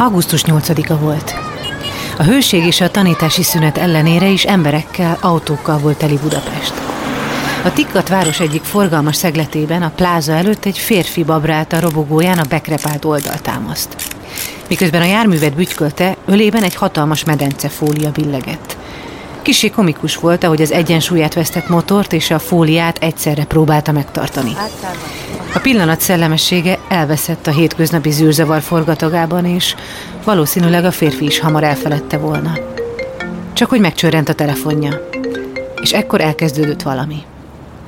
Augusztus 8-a volt. A hőség és a tanítási szünet ellenére is emberekkel, autókkal volt teli Budapest. A Tikkat város egyik forgalmas szegletében, a pláza előtt egy férfi babrált a robogóján a bekrepált oldaltámaszt. Miközben a járművet bütykölte, ölében egy hatalmas medencefólia billegett. Kissé komikus volt, ahogy az egyensúlyát vesztett motort és a fóliát egyszerre próbálta megtartani. A pillanat szellemessége elveszett a hétköznapi zűrzavar forgatagában, és valószínűleg a férfi is hamar elfeledte volna. Csak hogy megcsörrent a telefonja. És ekkor elkezdődött valami.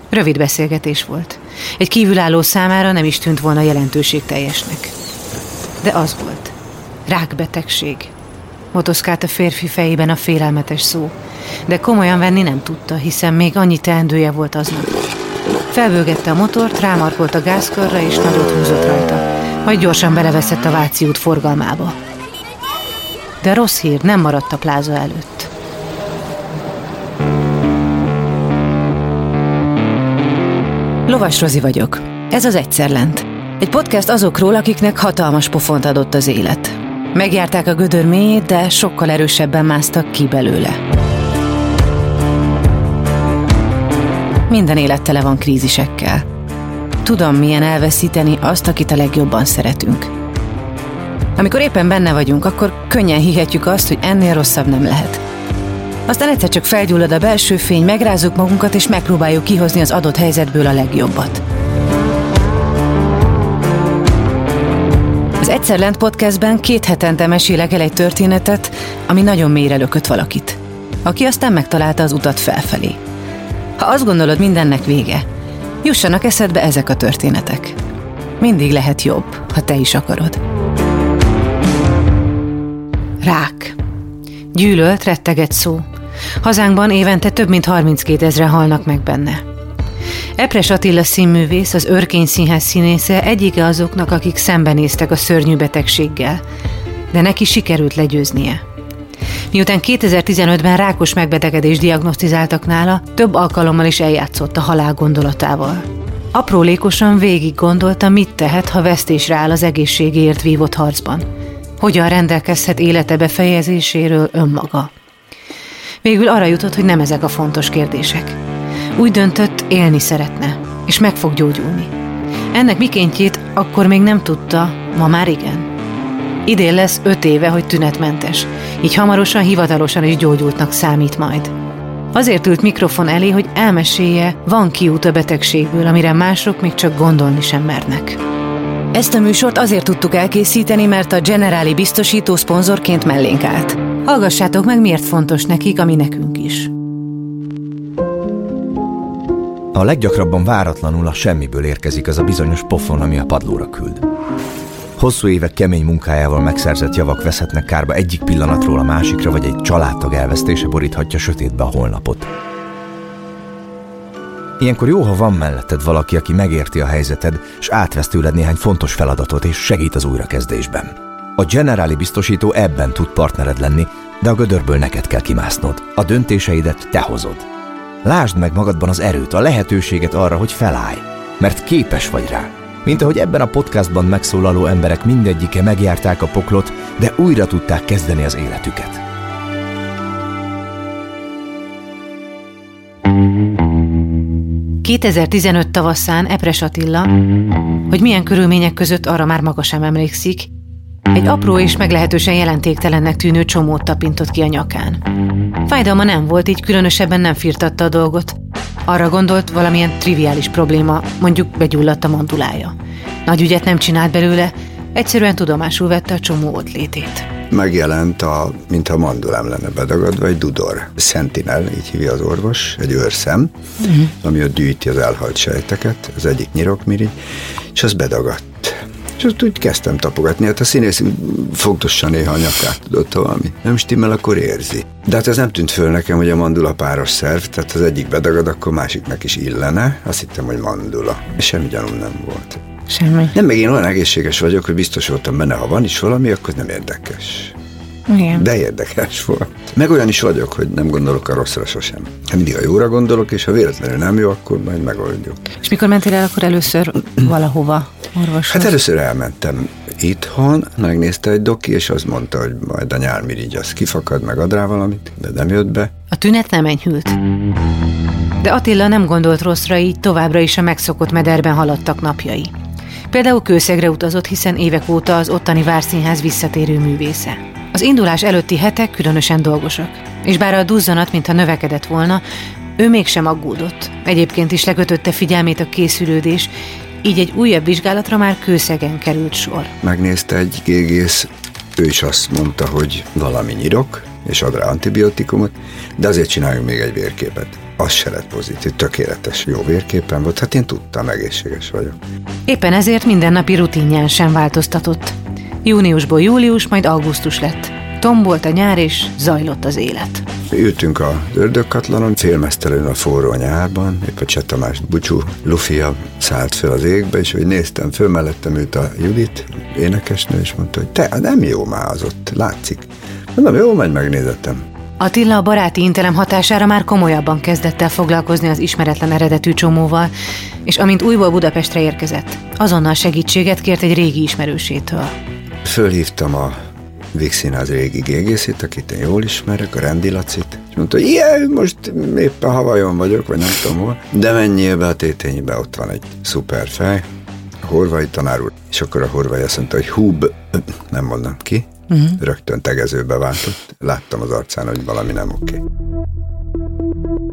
Rövid beszélgetés volt. Egy kívülálló számára nem is tűnt volna jelentőségteljesnek. De az volt. Rákbetegség. Motoszkált a férfi fejében a félelmetes szó. De komolyan venni nem tudta, hiszen még annyi teendője volt aznap. Felbőgette a motort, rámarkolt a gázkörre és nagyot húzott rajta. Majd gyorsan beleveszett a Váci út forgalmába. De rossz hír nem maradt a pláza előtt. Lovas Rozi vagyok. Ez az Egyszer Lent. Egy podcast azokról, akiknek hatalmas pofont adott az élet. Megjárták a gödör mélyét, de sokkal erősebben másztak ki belőle. Minden élet tele van krízisekkel. Tudom, milyen elveszíteni azt, akit a legjobban szeretünk. Amikor éppen benne vagyunk, akkor könnyen hihetjük azt, hogy ennél rosszabb nem lehet. Aztán egyszer csak felgyullad a belső fény, megrázunk magunkat, és megpróbáljuk kihozni az adott helyzetből a legjobbat. Az Egyszer Lent podcastben két hetente mesélek el egy történetet, ami nagyon mélyre lökött valakit, aki aztán megtalálta az utat felfelé. Ha azt gondolod, mindennek vége, jussanak eszedbe ezek a történetek. Mindig lehet jobb, ha te is akarod. Rák. Gyűlölt, retteget szó. Hazánkban évente több mint 32 ezre halnak meg benne. Epres Attila színművész, az Örkény Színház színésze egyike azoknak, akik szembenéztek a szörnyű betegséggel, de neki sikerült legyőznie. Miután 2015-ben rákos megbetegedést diagnosztizáltak nála, több alkalommal is eljátszott a halál gondolatával. Aprólékosan végig gondolta, mit tehet, ha vesztésre áll az egészségéért vívott harcban. Hogyan rendelkezhet élete befejezéséről önmaga. Végül arra jutott, hogy nem ezek a fontos kérdések. Úgy döntött, élni szeretne, és meg fog gyógyulni. Ennek mikéntjét akkor még nem tudta, ma már igen. Idén lesz öt éve, hogy tünetmentes, így hamarosan hivatalosan is gyógyultnak számít majd. Azért ült mikrofon elé, hogy elmesélje, van kiút a betegségből, amire mások még csak gondolni sem mernek. Ezt a műsort azért tudtuk elkészíteni, mert a Generáli biztosító szponzorként mellénk állt. Hallgassátok meg, miért fontos nekik, ami nekünk is. A leggyakrabban váratlanul a semmiből érkezik az a bizonyos pofon, ami a padlóra küld. Hosszú évek kemény munkájával megszerzett javak veszhetnek kárba egyik pillanatról a másikra, vagy egy családtag elvesztése boríthatja sötétbe a holnapot. Ilyenkor jó, ha van melletted valaki, aki megérti a helyzeted, és átvesz tőled néhány fontos feladatot, és segít az újrakezdésben. A Generáli biztosító ebben tud partnered lenni, de a gödörből neked kell kimásznod. A döntéseidet te hozod. Lásd meg magadban az erőt, a lehetőséget arra, hogy felállj, mert képes vagy rá. Mint ahogy ebben a podcastban megszólaló emberek mindegyike megjárták a poklot, de újra tudták kezdeni az életüket. ...2015 tavaszán Epres Attila, hogy milyen körülmények között arra már maga sem emlékszik, egy apró és meglehetősen jelentéktelennek tűnő csomót tapintott ki a nyakán. Fájdalma nem volt, így különösebben nem firtatta a dolgot. Arra gondolt, valamilyen triviális probléma, mondjuk begyulladt a mandulája. Nagy ügyet nem csinált belőle, egyszerűen tudomásul vette a csomó ott létét. Megjelent, a, mintha mandulám lenne bedagadva, egy dudor. Sentinel, így hívja az orvos, egy őrszem, uh-huh. ami ott gyűjti az elhalt sejteket, az egyik nyirokmirigy, és az bedagadt és azt úgy kezdtem tapogatni. Hát a színész fontosan néha a nyakát tudott, ha valami nem stimmel, akkor érzi. De hát ez nem tűnt föl nekem, hogy a mandula páros szerv, tehát az egyik bedagad, akkor másiknak is illene. Azt hittem, hogy mandula. És semmi gyanúm nem volt. Semmi. Nem, meg én olyan egészséges vagyok, hogy biztos voltam benne, ha van is valami, akkor nem érdekes. Igen. De érdekes volt. Meg olyan is vagyok, hogy nem gondolok a rosszra sosem. Hát mindig a jóra gondolok, és ha véletlenül nem jó, akkor majd megoldjuk. És mikor mentél el akkor először valahova orvoshoz? Hát először elmentem itthon, megnézte egy doki, és azt mondta, hogy majd a nyálmirigy az kifakad, meg ad rá valamit, de nem jött be. A tünet nem enyhült. De Attila nem gondolt rosszra, így továbbra is a megszokott mederben haladtak napjai. Például Kőszegre utazott, hiszen évek óta az ottani Várszínház visszatérő művésze. Az indulás előtti hetek különösen dolgosak, és bár a duzzanat, mintha növekedett volna, ő mégsem aggódott. Egyébként is lekötötte figyelmét a készülődés, így egy újabb vizsgálatra már kőszegen került sor. Megnézte egy gégész, ő is azt mondta, hogy valami nyirok, és ad rá antibiotikumot, de azért csináljunk még egy vérképet. Az se lett pozitív, tökéletes, jó vérképen volt, hát én tudtam, egészséges vagyok. Éppen ezért mindennapi rutinján sem változtatott. Júniusból július, majd augusztus lett. Tombolt a nyár, és zajlott az élet. Ültünk a ördögkatlanon, félmeztelenül a forró nyárban, épp a Cseh Tamás Bucsú Lufia szállt fel az égbe, és hogy néztem föl, mellettem ült a Judit, énekesnő, és mondta, hogy te, nem jó már az ott, látszik. Mondom, jó, majd megnézettem. Attila a baráti intelem hatására már komolyabban kezdett el foglalkozni az ismeretlen eredetű csomóval, és amint újból Budapestre érkezett, azonnal segítséget kért egy régi ismerősétől. Fölhívtam a Víg Színház régi gégészét, akit én jól ismerek, a Rendi Lacit, és mondta, hogy ilyen, most éppen Havajon vagyok, vagy nem tudom hol, de menjél be a téténybe, ott van egy szuper fej, a horvai tanár úr, és akkor a horvai azt mondta, hogy húb, nem mondom ki, uh-huh. rögtön tegezőbe váltott, láttam az arcán, hogy valami nem oké.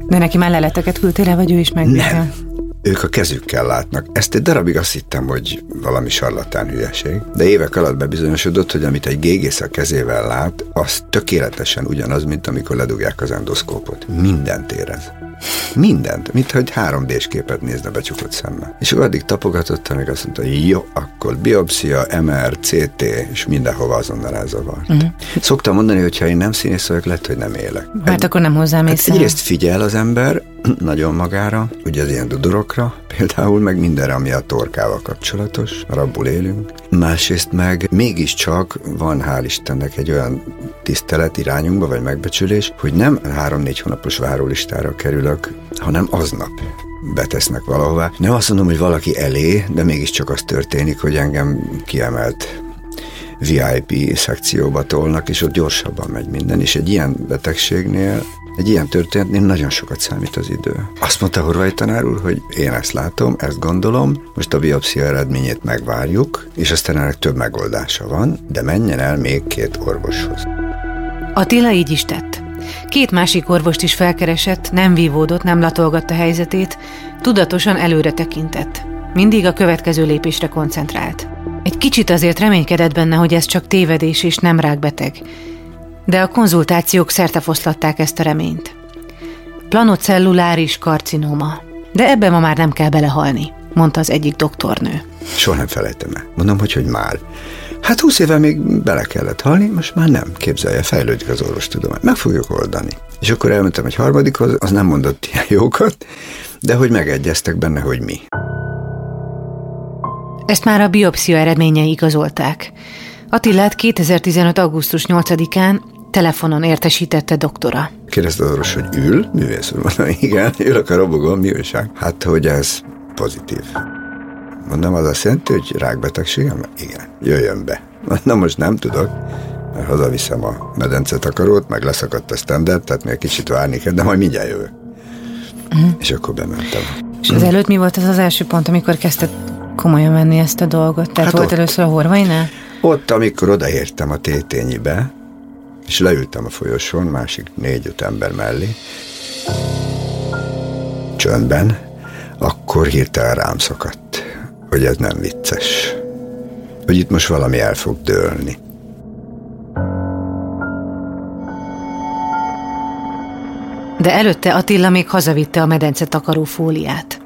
De neki már leleteket küldtél vagy ő is megbírta? Nem, ők a kezükkel látnak. Ezt egy darabig azt hittem, hogy valami sarlatán hülyeség, de évek alatt bebizonyosodott, hogy amit egy gégész a kezével lát, az tökéletesen ugyanaz, mint amikor ledugják az endoszkópot. Mindent érez. Mindent, mint hogy 3D-s képet nézne becsukott szemmel. És ő addig tapogatott, amíg azt mondta, hogy jó, akkor biopsia, MR, CT, és mindenhova azonnal elzavar. Uh-huh. Szoktam mondani, hogy ha én nem színész vagyok, lehet, hogy nem élek. Hát egy, akkor nem hozzám hát Egyrészt figyel az ember nagyon magára, ugye az ilyen dudorokra, például, meg mindenre, ami a torkával kapcsolatos, mert abból élünk. Másrészt meg mégiscsak van, hál' Istennek, egy olyan tisztelet irányunkba, vagy megbecsülés, hogy nem három-négy hónapos várólistára kerülök, hanem aznap betesznek valahová. Nem azt mondom, hogy valaki elé, de mégiscsak az történik, hogy engem kiemelt VIP szekcióba tolnak, és ott gyorsabban megy minden, és egy ilyen betegségnél egy ilyen történetnél nagyon sokat számít az idő. Azt mondta Horvai tanár úr, hogy én ezt látom, ezt gondolom, most a biopszia eredményét megvárjuk, és aztán ennek több megoldása van, de menjen el még két orvoshoz. Attila így is tett. Két másik orvost is felkeresett, nem vívódott, nem latolgatta helyzetét, tudatosan előre tekintett. Mindig a következő lépésre koncentrált. Egy kicsit azért reménykedett benne, hogy ez csak tévedés és nem rákbeteg, de a konzultációk szertefoszlatták ezt a reményt. Planocelluláris karcinoma. De ebbe ma már nem kell belehalni, mondta az egyik doktornő. Soha nem felejtem el. Mondom, hogy hogy már. Hát húsz éve még bele kellett halni, most már nem. Képzelje, fejlődik az orvostudomány. Meg fogjuk oldani. És akkor elmentem egy harmadikhoz, az nem mondott ilyen jókat, de hogy megegyeztek benne, hogy mi. Ezt már a biopszia eredményei igazolták. Attilát 2015. augusztus 8-án telefonon értesítette doktora. Kérdezte az orvos, hogy ül, művész úr, mondom, igen, ülök a robogon, mi újság? Hát, hogy ez pozitív. Mondom, az azt jelenti, hogy rákbetegségem? Igen, jöjjön be. Na most nem tudok, mert hazaviszem a medence takarót, meg leszakadt a standard, tehát még kicsit várni kell, de majd mindjárt jövök. Uh-huh. És akkor bementem. És az előtt mi volt az az első pont, amikor kezdted komolyan venni ezt a dolgot? Tehát hát volt ott, először a horvainál? Ott, amikor odaértem a tétényibe, és leültem a folyosón, másik négy-öt ember mellé, csöndben, akkor hirtelen rám szakadt, hogy ez nem vicces. Hogy itt most valami el fog dőlni. De előtte Attila még hazavitte a medence takaró fóliát.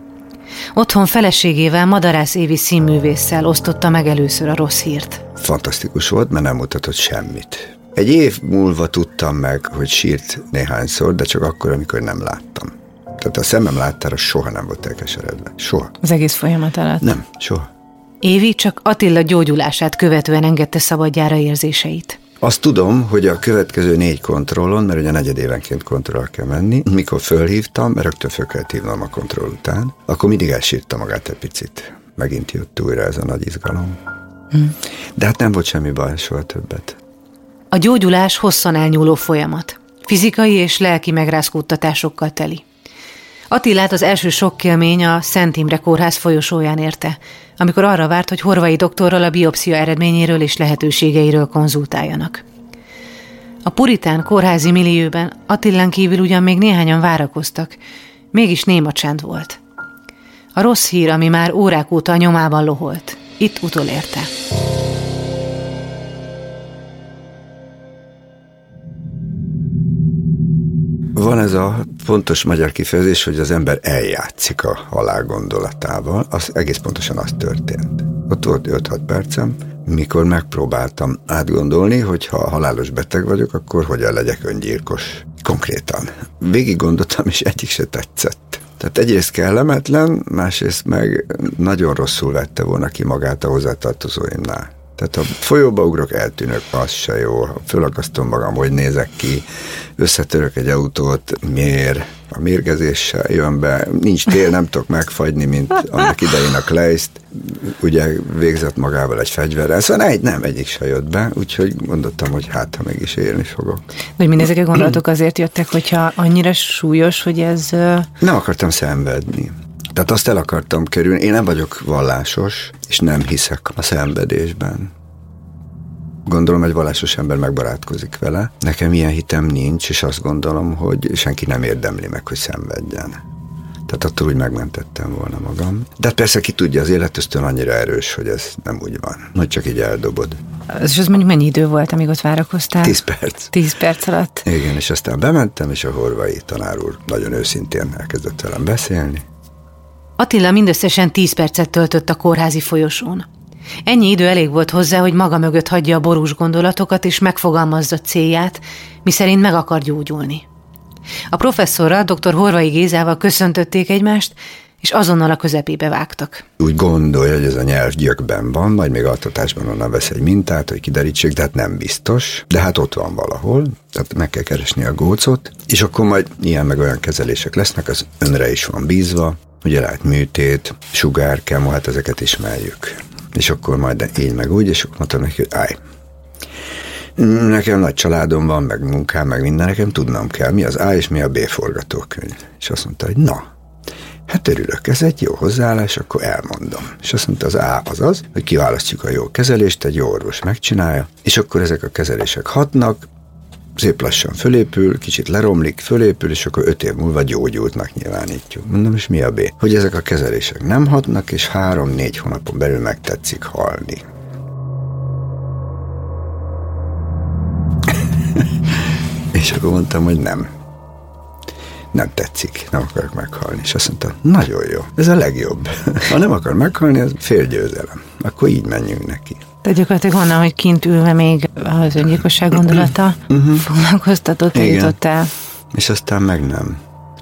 Otthon feleségével Madarász Évi színművésszel osztotta meg először a rossz hírt. Fantasztikus volt, mert nem mutatott semmit. Egy év múlva tudtam meg, hogy sírt néhányszor, de csak akkor, amikor nem láttam. Tehát a szemem láttára soha nem volt elkeseredve. Soha. Az egész folyamat alatt? Nem, soha. Évi csak Attila gyógyulását követően engedte szabadjára érzéseit. Azt tudom, hogy a következő négy kontrollon, mert ugye negyedévenként kontroll kell menni, mikor fölhívtam, mert rögtön föl kellett hívnom a kontroll után, akkor mindig elsírta magát egy picit. Megint jött újra ez a nagy izgalom. Hm. De hát nem volt semmi baj, soha többet. A gyógyulás hosszan elnyúló folyamat. Fizikai és lelki megrázkódtatásokkal teli. Attilát az első sokkélmény a Szent Imre kórház folyosóján érte, amikor arra várt, hogy Horvai doktorral a biopszia eredményéről és lehetőségeiről konzultáljanak. A puritán kórházi millióben Attilán kívül ugyan még néhányan várakoztak, mégis néma csend volt. A rossz hír, ami már órák óta a nyomában loholt, itt utolérte. Van ez a pontos magyar kifejezés, hogy az ember eljátszik a halál gondolatával. Az egész pontosan az történt. Ott volt 5-6 percem, mikor megpróbáltam átgondolni, hogy ha halálos beteg vagyok, akkor hogyan legyek öngyilkos. Konkrétan. Végig gondoltam, és egyik se tetszett. Tehát egyrészt kellemetlen, másrészt meg nagyon rosszul vette volna ki magát a hozzátartozóimnál. Tehát ha folyóba ugrok, eltűnök, az se jó. Fölakasztom magam, hogy nézek ki, összetörök egy autót, miért? A mérgezéssel jön be, nincs tél, nem tudok megfagyni, mint annak idején a Kleist, ugye végzett magával egy fegyverrel, szóval egy, nem, egyik se jött be, úgyhogy gondoltam, hogy hát, ha mégis élni fogok. Vagy mindezek a gondolatok azért jöttek, hogyha annyira súlyos, hogy ez... Nem akartam szenvedni. Tehát azt el akartam kerülni, én nem vagyok vallásos, és nem hiszek a szenvedésben. Gondolom, egy vallásos ember megbarátkozik vele. Nekem ilyen hitem nincs, és azt gondolom, hogy senki nem érdemli meg, hogy szenvedjen. Tehát attól úgy megmentettem volna magam. De persze ki tudja, az életöztön annyira erős, hogy ez nem úgy van, hogy csak így eldobod. És az mondjuk mennyi idő volt, amíg ott várakoztál? Tíz perc. Tíz perc alatt? Igen, és aztán bementem, és a horvai tanár úr nagyon őszintén elkezdett velem beszélni. Attila mindösszesen tíz percet töltött a kórházi folyosón. Ennyi idő elég volt hozzá, hogy maga mögött hagyja a borús gondolatokat és megfogalmazza célját, miszerint meg akar gyógyulni. A professzorral, dr. Horvai Gézával köszöntötték egymást, és azonnal a közepébe vágtak. Úgy gondolja, hogy ez a nyelv gyökben van, majd még altatásban onnan vesz egy mintát, hogy kiderítsék, de hát nem biztos, de hát ott van valahol, tehát meg kell keresni a gócot, és akkor majd ilyen meg olyan kezelések lesznek, az önre is van bízva, ugye lehet műtét, sugárkemo, hát ezeket ismerjük. És akkor majd így meg úgy, és mondtam neki, hogy állj, Nekem nagy családom van, meg munkám, meg minden, nekem tudnom kell, mi az A és mi a B forgatókönyv. És azt mondta, hogy na, hát örülök, ez egy jó hozzáállás, akkor elmondom. És azt mondta, az A az az, hogy kiválasztjuk a jó kezelést, egy jó orvos megcsinálja, és akkor ezek a kezelések hatnak, szép lassan fölépül, kicsit leromlik, fölépül, és akkor öt év múlva gyógyultnak nyilvánítjuk. Mondom, és mi a B? Hogy ezek a kezelések nem hatnak, és három-négy hónapon belül megtetszik halni. és akkor mondtam, hogy nem. Nem tetszik, nem akarok meghalni. És azt mondta, nagyon jó, ez a legjobb. Ha nem akar meghalni, ez fél győzelem. Akkor így menjünk neki. Tehát gyakorlatilag onnan, hogy kint ülve még az öngyilkosság gondolata uh-huh. foglalkoztatott, jutottál. És aztán meg nem.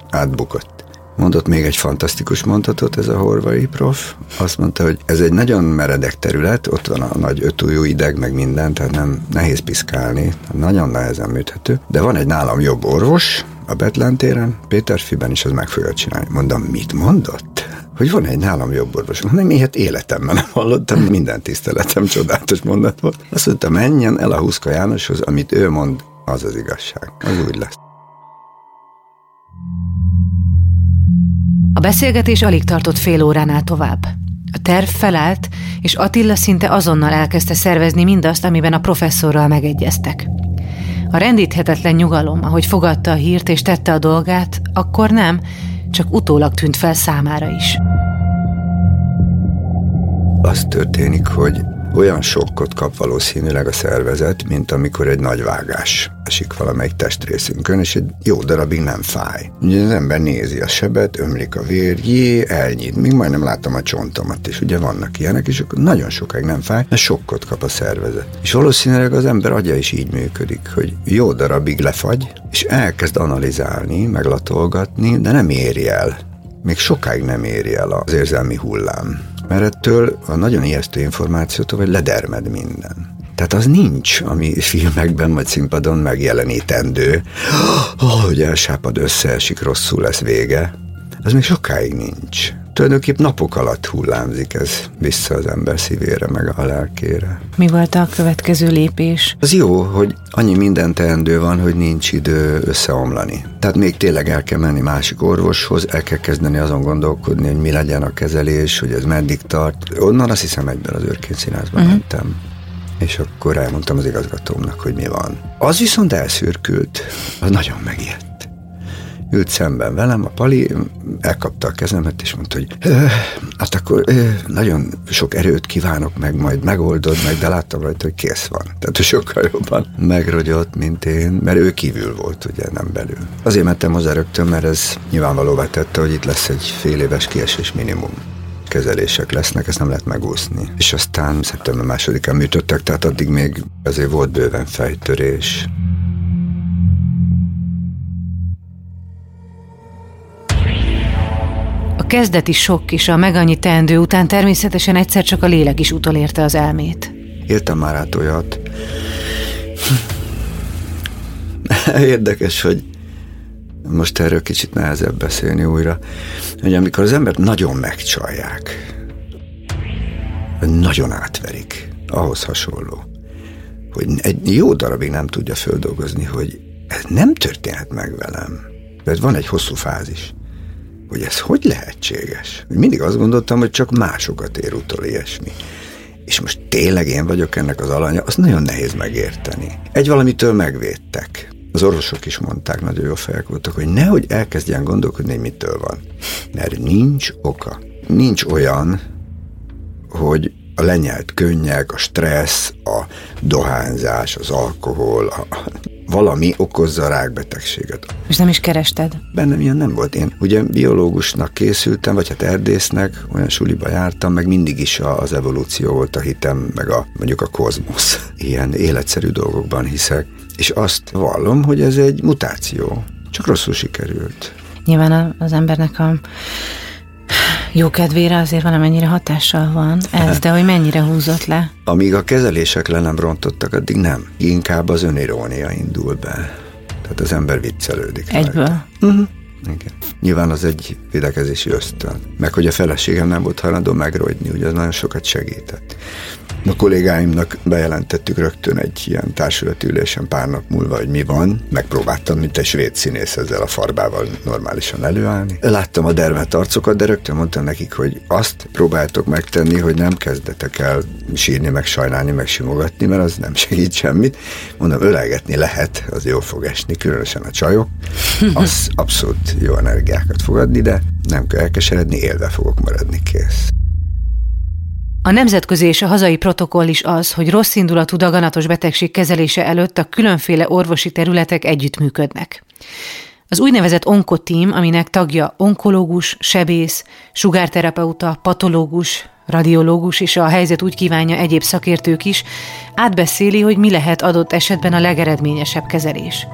Átbukott. Mondott még egy fantasztikus mondatot ez a horvai prof. Azt mondta, hogy ez egy nagyon meredek terület, ott van a nagy ötújú ideg, meg minden, tehát nem nehéz piszkálni, nagyon nehezen műthető. De van egy nálam jobb orvos, a Betlen téren, Péterfiben is az meg fogja csinálni. Mondom, mit mondott? hogy van egy nálam jobb orvos. Nem, ilyet életemben nem hallottam, minden tiszteletem csodálatos mondat volt. Azt mondta, menjen el a Huszka Jánoshoz, amit ő mond, az az igazság. Az úgy lesz. A beszélgetés alig tartott fél óránál tovább. A terv felállt, és Attila szinte azonnal elkezdte szervezni mindazt, amiben a professzorral megegyeztek. A rendíthetetlen nyugalom, ahogy fogadta a hírt és tette a dolgát, akkor nem, csak utólag tűnt fel számára is. Az történik, hogy olyan sokkot kap valószínűleg a szervezet, mint amikor egy nagy vágás esik valamelyik testrészünkön, és egy jó darabig nem fáj. Ugye az ember nézi a sebet, ömlik a vér, jé, elnyit, még majdnem látom a csontomat, és ugye vannak ilyenek, és akkor nagyon sokáig nem fáj, mert sokkot kap a szervezet. És valószínűleg az ember agya is így működik, hogy jó darabig lefagy, és elkezd analizálni, meglatolgatni, de nem éri el. Még sokáig nem éri el az érzelmi hullám mert ettől a nagyon ijesztő információtól, hogy ledermed minden. Tehát az nincs, ami filmekben vagy színpadon megjelenítendő, hogy elsápad, összeesik, rosszul lesz vége. Az még sokáig nincs. Tulajdonképp napok alatt hullámzik ez vissza az ember szívére, meg a lelkére. Mi volt a következő lépés? Az jó, hogy annyi minden teendő van, hogy nincs idő összeomlani. Tehát még tényleg el kell menni másik orvoshoz, el kell kezdeni azon gondolkodni, hogy mi legyen a kezelés, hogy ez meddig tart. Onnan azt hiszem egyben az őrként színházba uh-huh. mentem és akkor elmondtam az igazgatómnak, hogy mi van. Az viszont elszürkült, az nagyon megijedt ült szemben velem, a Pali elkapta a kezemet, és mondta, hogy hát akkor nagyon sok erőt kívánok meg, majd megoldod meg, de láttam rajta, hogy kész van. Tehát ő sokkal jobban megrogyott, mint én, mert ő kívül volt, ugye, nem belül. Azért mentem hozzá rögtön, mert ez nyilvánvalóvá tette, hogy itt lesz egy fél éves kiesés minimum kezelések lesznek, ezt nem lehet megúszni. És aztán szeptember másodikán műtöttek, tehát addig még azért volt bőven fejtörés. Kezdeti sok és a megannyi teendő után természetesen egyszer csak a lélek is utolérte az elmét. Éltem már át olyat. Érdekes, hogy most erről kicsit nehezebb beszélni újra, hogy amikor az embert nagyon megcsalják, nagyon átverik, ahhoz hasonló, hogy egy jó darabig nem tudja földolgozni, hogy ez nem történhet meg velem. Mert van egy hosszú fázis hogy ez hogy lehetséges. Mindig azt gondoltam, hogy csak másokat ér utol ilyesmi. És most tényleg én vagyok ennek az alanya, azt nagyon nehéz megérteni. Egy valamitől megvédtek. Az orvosok is mondták, nagyon jó fejek voltak, hogy nehogy elkezdjen gondolkodni, mitől van. Mert nincs oka. Nincs olyan, hogy a lenyelt könnyek, a stressz, a dohányzás, az alkohol, a, valami okozza a rákbetegséget. És nem is kerested? Bennem ilyen nem volt. Én ugye biológusnak készültem, vagy hát erdésznek, olyan suliba jártam, meg mindig is az evolúció volt a hitem, meg a mondjuk a kozmosz. Ilyen életszerű dolgokban hiszek. És azt vallom, hogy ez egy mutáció. Csak rosszul sikerült. Nyilván az embernek a jó kedvére azért valamennyire hatással van ez, de hogy mennyire húzott le? Amíg a kezelések le nem rontottak, addig nem. Inkább az önirónia indul be. Tehát az ember viccelődik. Egyből? Uh-huh. Igen. Nyilván az egy védekezési ösztön. Meg hogy a feleségem nem volt hajlandó megrogyni, ugye az nagyon sokat segített. A kollégáimnak bejelentettük rögtön egy ilyen társulatülésen pár nap múlva, hogy mi van. Megpróbáltam, mint egy svéd színész ezzel a farbával normálisan előállni. Láttam a dermet arcokat, de rögtön mondtam nekik, hogy azt próbáltok megtenni, hogy nem kezdetek el sírni, meg sajnálni, meg simogatni, mert az nem segít semmit. Mondom, ölelgetni lehet, az jó fog esni, különösen a csajok. Az abszolút jó energiákat fog adni, de nem kell elkeseredni, élve fogok maradni, kész. A nemzetközi és a hazai protokoll is az, hogy rossz indulatú daganatos betegség kezelése előtt a különféle orvosi területek együttműködnek. Az úgynevezett onkotím, aminek tagja onkológus, sebész, sugárterapeuta, patológus, radiológus és a helyzet úgy kívánja egyéb szakértők is, átbeszéli, hogy mi lehet adott esetben a legeredményesebb kezelés.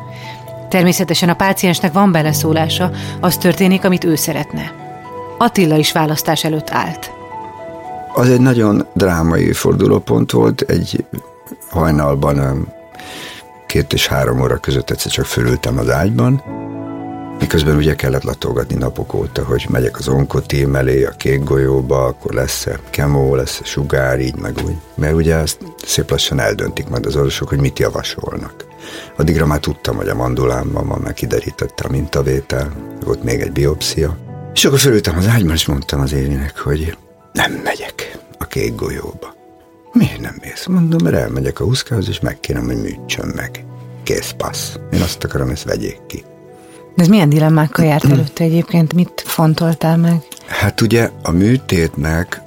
Természetesen a páciensnek van beleszólása, az történik, amit ő szeretne. Attila is választás előtt állt. Az egy nagyon drámai fordulópont volt, egy hajnalban két és három óra között egyszer csak fölültem az ágyban, miközben ugye kellett latolgatni napok óta, hogy megyek az onkotím elé, a kék golyóba, akkor lesz-e kemó, lesz-e sugár, így meg úgy. Mert ugye ezt szép lassan eldöntik majd az orvosok, hogy mit javasolnak. Addigra már tudtam, hogy a mandulámban van, meg kiderítette a mintavétel, volt még egy biopszia. És akkor fölültem az ágyban, és mondtam az Élinek, hogy nem megyek a kék golyóba. Miért nem mész? Mondom, mert elmegyek a huszkához, és megkérem, hogy műtsön meg. Kész passz. Én azt akarom, ezt vegyék ki. De ez milyen dilemmákkal járt előtte egyébként? Mit fontoltál meg? Hát ugye a műtétnek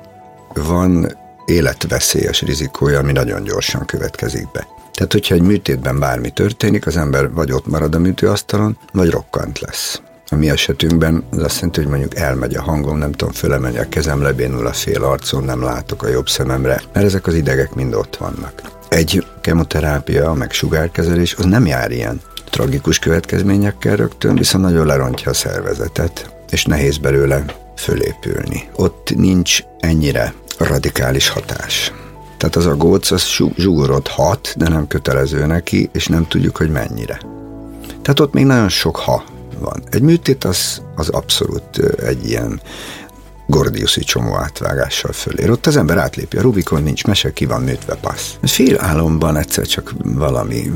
van életveszélyes rizikója, ami nagyon gyorsan következik be. Tehát, hogyha egy műtétben bármi történik, az ember vagy ott marad a műtőasztalon, vagy rokkant lesz. A mi esetünkben az azt jelenti, hogy mondjuk elmegy a hangom, nem tudom, fölemegy a kezem, lebénul a fél arcom, nem látok a jobb szememre, mert ezek az idegek mind ott vannak. Egy kemoterápia, meg sugárkezelés, az nem jár ilyen tragikus következményekkel rögtön, viszont nagyon lerontja a szervezetet, és nehéz belőle fölépülni. Ott nincs ennyire radikális hatás. Tehát az a góc, az zsugorodhat, de nem kötelező neki, és nem tudjuk, hogy mennyire. Tehát ott még nagyon sok ha van. Egy műtét az, az abszolút egy ilyen Gordiuszi csomó átvágással fölér. Ott az ember átlépi a Rubikon, nincs mese, ki van műtve, passz. Fél álomban egyszer csak valami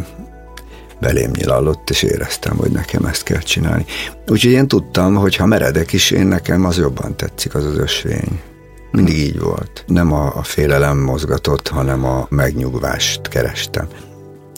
belém nyilalott, és éreztem, hogy nekem ezt kell csinálni. Úgyhogy én tudtam, hogy ha meredek is, én nekem az jobban tetszik, az az ösvény. Mindig így volt. Nem a, a félelem mozgatott, hanem a megnyugvást kerestem.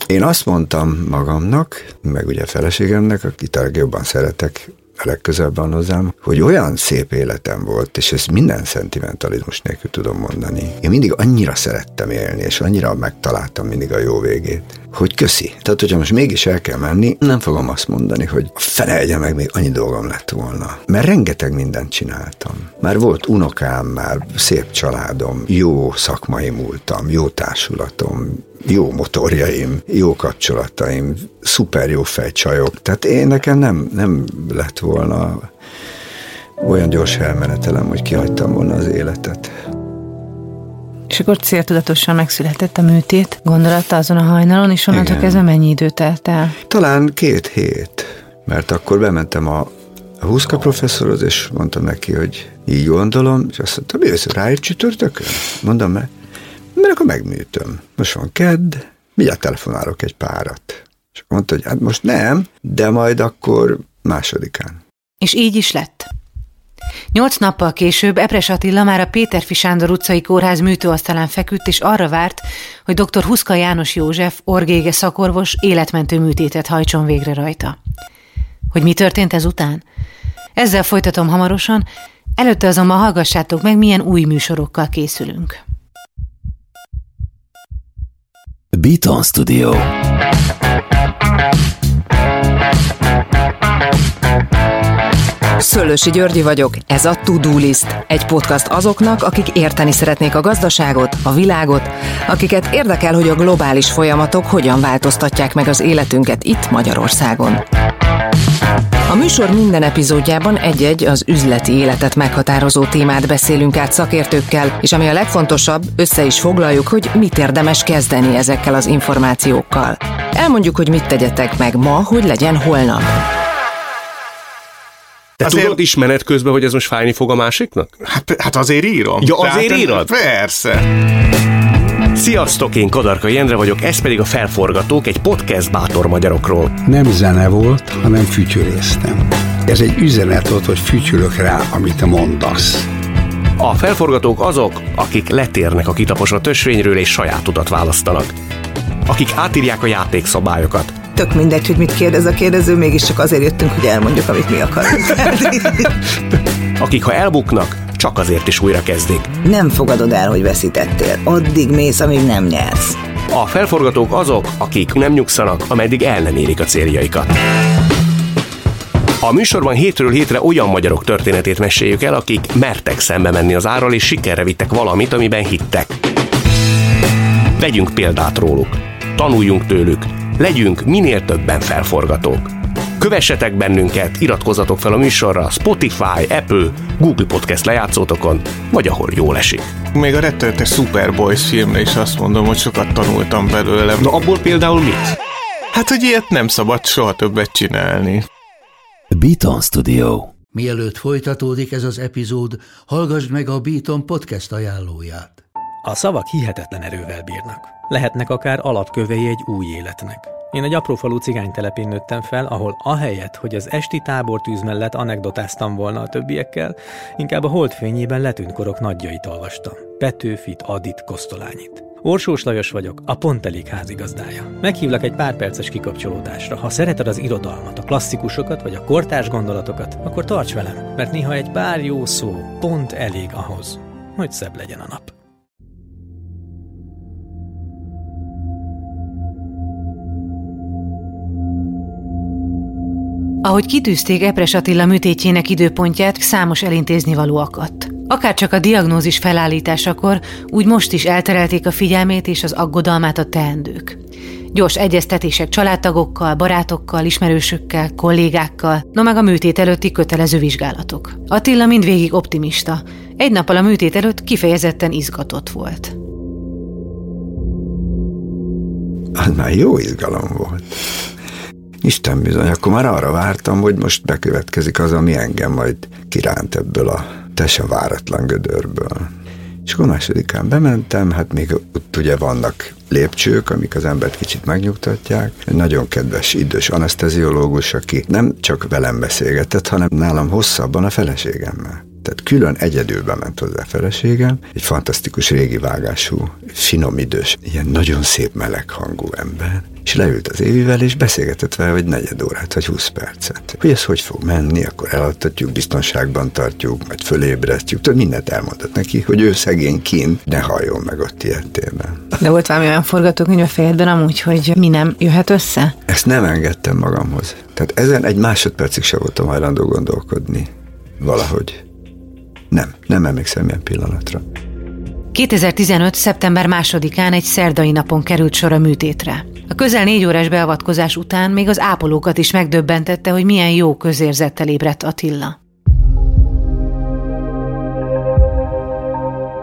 Én azt mondtam magamnak, meg ugye a feleségemnek, akit a legjobban szeretek, a legközelebb van hozzám, hogy olyan szép életem volt, és ezt minden szentimentalizmus nélkül tudom mondani. Én mindig annyira szerettem élni, és annyira megtaláltam mindig a jó végét, hogy köszi. Tehát, hogyha most mégis el kell menni, nem fogom azt mondani, hogy felelje meg, még annyi dolgom lett volna. Mert rengeteg mindent csináltam. Már volt unokám, már szép családom, jó szakmai múltam, jó társulatom, jó motorjaim, jó kapcsolataim, szuper jó fejcsajok. Tehát én nekem nem, nem lett volna olyan gyors elmenetelem, hogy kihagytam volna az életet. És akkor céltudatosan megszületett a műtét gondolata azon a hajnalon, és onnantól kezdve mennyi idő telt el? Talán két hét, mert akkor bementem a, a Huszka professzorhoz, és mondtam neki, hogy így gondolom, és azt mondta, mi jössz ráért csütörtökön? Mondom meg, mert akkor megműtöm. Most van kedd, mindjárt telefonálok egy párat. És akkor mondta, hogy hát most nem, de majd akkor másodikán. És így is lett. Nyolc nappal később Epres Attila már a Péterfi Sándor utcai kórház műtőasztalán feküdt, és arra várt, hogy dr. Huszka János József, orgége szakorvos életmentő műtétet hajtson végre rajta. Hogy mi történt ezután? Ezzel folytatom hamarosan, előtte azonban hallgassátok meg, milyen új műsorokkal készülünk. Beaton Studio. Szőlősi Györgyi vagyok, ez a To-Do List, egy podcast azoknak, akik érteni szeretnék a gazdaságot, a világot, akiket érdekel, hogy a globális folyamatok hogyan változtatják meg az életünket itt Magyarországon. A műsor minden epizódjában egy-egy az üzleti életet meghatározó témát beszélünk át szakértőkkel, és ami a legfontosabb, össze is foglaljuk, hogy mit érdemes kezdeni ezekkel az információkkal. Elmondjuk, hogy mit tegyetek meg ma, hogy legyen holnap. Te azért... tudod is menet közben, hogy ez most fájni fog a másiknak? Hát, hát azért írom. Ja, azért Tehát, írod? Persze. Sziasztok, én Kadarka Jendre vagyok, ez pedig a Felforgatók, egy podcast bátor magyarokról. Nem zene volt, hanem fütyüléztem. Ez egy üzenet volt, hogy fütyülök rá, amit te mondasz. A felforgatók azok, akik letérnek a kitaposott ösvényről és saját utat választanak. Akik átírják a játékszabályokat, tök mindegy, hogy mit kérdez a kérdező, mégiscsak azért jöttünk, hogy elmondjuk, amit mi akarunk. Akik ha elbuknak, csak azért is újra kezdik. Nem fogadod el, hogy veszítettél. Addig mész, amíg nem nyersz. A felforgatók azok, akik nem nyugszanak, ameddig el nem érik a céljaikat. A műsorban hétről hétre olyan magyarok történetét meséljük el, akik mertek szembe menni az árral, és sikerre vittek valamit, amiben hittek. Vegyünk példát róluk. Tanuljunk tőlük, legyünk minél többen felforgatók. Kövessetek bennünket, iratkozzatok fel a műsorra Spotify, Apple, Google Podcast lejátszótokon, vagy ahol jól esik. Még a rettenetes Superboys filmre is azt mondom, hogy sokat tanultam belőle. Na abból például mit? Hát, hogy ilyet nem szabad soha többet csinálni. Beaton Studio Mielőtt folytatódik ez az epizód, hallgassd meg a Beaton podcast ajánlóját. A szavak hihetetlen erővel bírnak. Lehetnek akár alapkövei egy új életnek. Én egy apró cigánytelepén nőttem fel, ahol ahelyett, hogy az esti tábortűz mellett anekdotáztam volna a többiekkel, inkább a holdfényében letűnt korok nagyjait olvastam. Petőfit, Adit, Kosztolányit. Orsós Lajos vagyok, a Pont Elég házigazdája. Meghívlak egy pár perces kikapcsolódásra. Ha szereted az irodalmat, a klasszikusokat vagy a kortárs gondolatokat, akkor tarts velem, mert néha egy pár jó szó pont elég ahhoz, hogy szebb legyen a nap. Ahogy kitűzték Epres Attila műtétjének időpontját, számos elintézni való akadt. Akár csak a diagnózis felállításakor, úgy most is elterelték a figyelmét és az aggodalmát a teendők. Gyors egyeztetések családtagokkal, barátokkal, ismerősökkel, kollégákkal, no meg a műtét előtti kötelező vizsgálatok. Attila mindvégig optimista. Egy nappal a műtét előtt kifejezetten izgatott volt. Az már jó izgalom volt. Isten bizony, akkor már arra vártam, hogy most bekövetkezik az, ami engem majd kiránt ebből a teljesen váratlan gödörből. És akkor másodikán bementem, hát még ott ugye vannak lépcsők, amik az embert kicsit megnyugtatják. Egy nagyon kedves idős anesteziológus, aki nem csak velem beszélgetett, hanem nálam hosszabban a feleségemmel. Tehát külön egyedül bement hozzá a feleségem, egy fantasztikus régi vágású, finom idős, ilyen nagyon szép meleg hangú ember. És leült az évivel, és beszélgetett vele, vagy negyed órát, vagy húsz percet. Hogy ez hogy fog menni, akkor eladtatjuk, biztonságban tartjuk, majd fölébresztjük. Tudod, mindent elmondott neki, hogy ő szegény kint, ne halljon meg ott ilyetében. De volt valami olyan forgatókönyv a fejedben amúgy, hogy mi nem jöhet össze? Ezt nem engedtem magamhoz. Tehát ezen egy másodpercig sem voltam hajlandó gondolkodni. Valahogy. Nem, nem emlékszem ilyen pillanatra. 2015. szeptember másodikán egy szerdai napon került sor a műtétre. A közel négy órás beavatkozás után még az ápolókat is megdöbbentette, hogy milyen jó közérzettel ébredt Attila.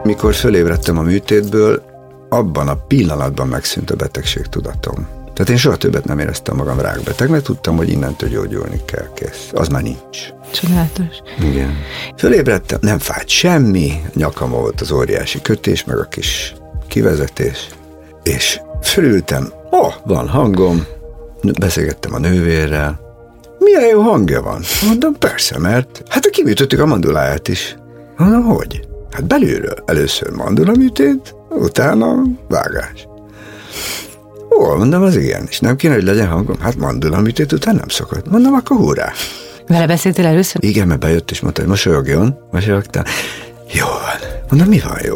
Mikor fölébredtem a műtétből, abban a pillanatban megszűnt a betegség tudatom. Tehát én soha többet nem éreztem magam rákbetegnek, tudtam, hogy innentől gyógyulni kell, kész. Az már nincs. Csodálatos. Igen. Fölébredtem, nem fájt semmi, nyakam volt az óriási kötés, meg a kis kivezetés, és fölültem, oh, van hangom, beszélgettem a nővérrel, milyen jó hangja van? Mondom, persze, mert hát kiműtöttük a manduláját is. Mondom, hogy? Hát belülről. Először mandulaműtét, utána vágás. Ó, mondom, az igen, és nem kéne, hogy legyen hangom. Hát mandulaműtét után nem szokott. Mondom, akkor hurrá. Vele beszéltél először? Igen, mert bejött és mondta, hogy mosolyogjon. Mosolyogtál. Jó van. Mondom, mi van jó?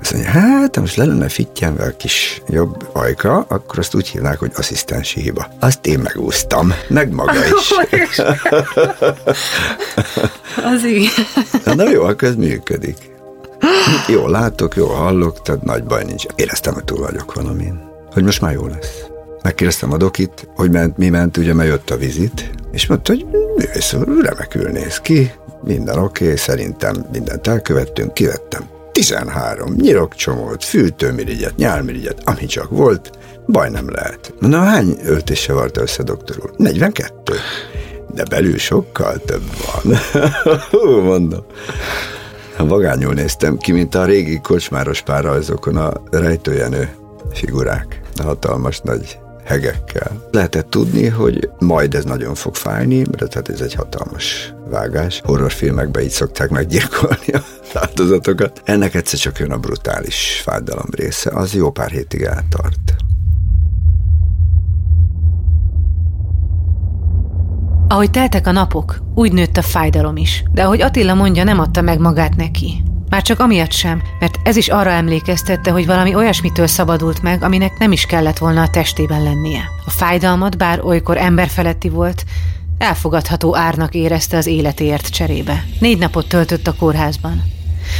Azt mondja, hát most le lenne fittyenve a kis jobb ajka, akkor azt úgy hívnák, hogy asszisztensi hiba. Azt én megúsztam, meg maga is. Az igen. Na jó, akkor ez működik. Jól látok, jól hallok, tehát nagy baj nincs. Éreztem, hogy túl vagyok valamin. Hogy most már jó lesz. Megkérdeztem a dokit, hogy ment, mi ment, ugye, mert jött a vizit, és mondta, hogy művész remekül néz ki, minden oké, okay, szerintem mindent elkövettünk, kivettem 13 nyirokcsomót, fültőmirigyet, nyálmirigyet, ami csak volt, baj nem lehet. Na hány öltése volt össze, doktor úr? 42. De belül sokkal több van. Hú, mondom. Vagányul néztem ki, mint a régi kocsmáros párrajzokon a rejtőjenő figurák. A hatalmas nagy hegekkel. Lehetett tudni, hogy majd ez nagyon fog fájni, mert hát ez egy hatalmas vágás. Horrorfilmekben így szokták meggyilkolni áldozatokat. Ennek egyszer csak jön a brutális fájdalom része, az jó pár hétig eltart. Ahogy teltek a napok, úgy nőtt a fájdalom is, de ahogy Attila mondja, nem adta meg magát neki. Már csak amiatt sem, mert ez is arra emlékeztette, hogy valami olyasmitől szabadult meg, aminek nem is kellett volna a testében lennie. A fájdalmat, bár olykor emberfeletti volt, elfogadható árnak érezte az életéért cserébe. Négy napot töltött a kórházban.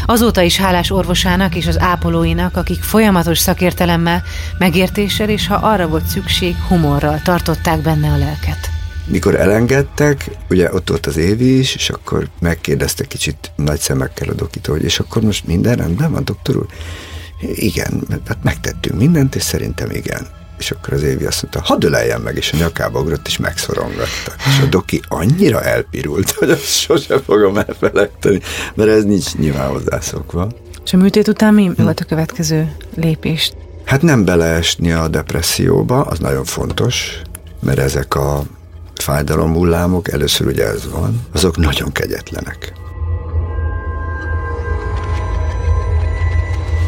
Azóta is hálás orvosának és az ápolóinak, akik folyamatos szakértelemmel, megértéssel és ha arra volt szükség, humorral tartották benne a lelket. Mikor elengedtek, ugye ott volt az Évi is, és akkor megkérdezte kicsit nagy szemekkel a dokitól, hogy és akkor most minden rendben van, doktor úr? Igen, hát megtettünk mindent, és szerintem igen. És akkor az Évi azt mondta, hadd öleljen meg, és a nyakába ugrott, és megszorongatta. És a doki annyira elpirult, hogy azt sose fogom elfelejteni, mert ez nincs nyilván hozzászokva. És a műtét után mi hm. volt a következő lépés? Hát nem beleesni a depresszióba, az nagyon fontos, mert ezek a fájdalomhullámok, először ugye ez van, azok nagyon kegyetlenek.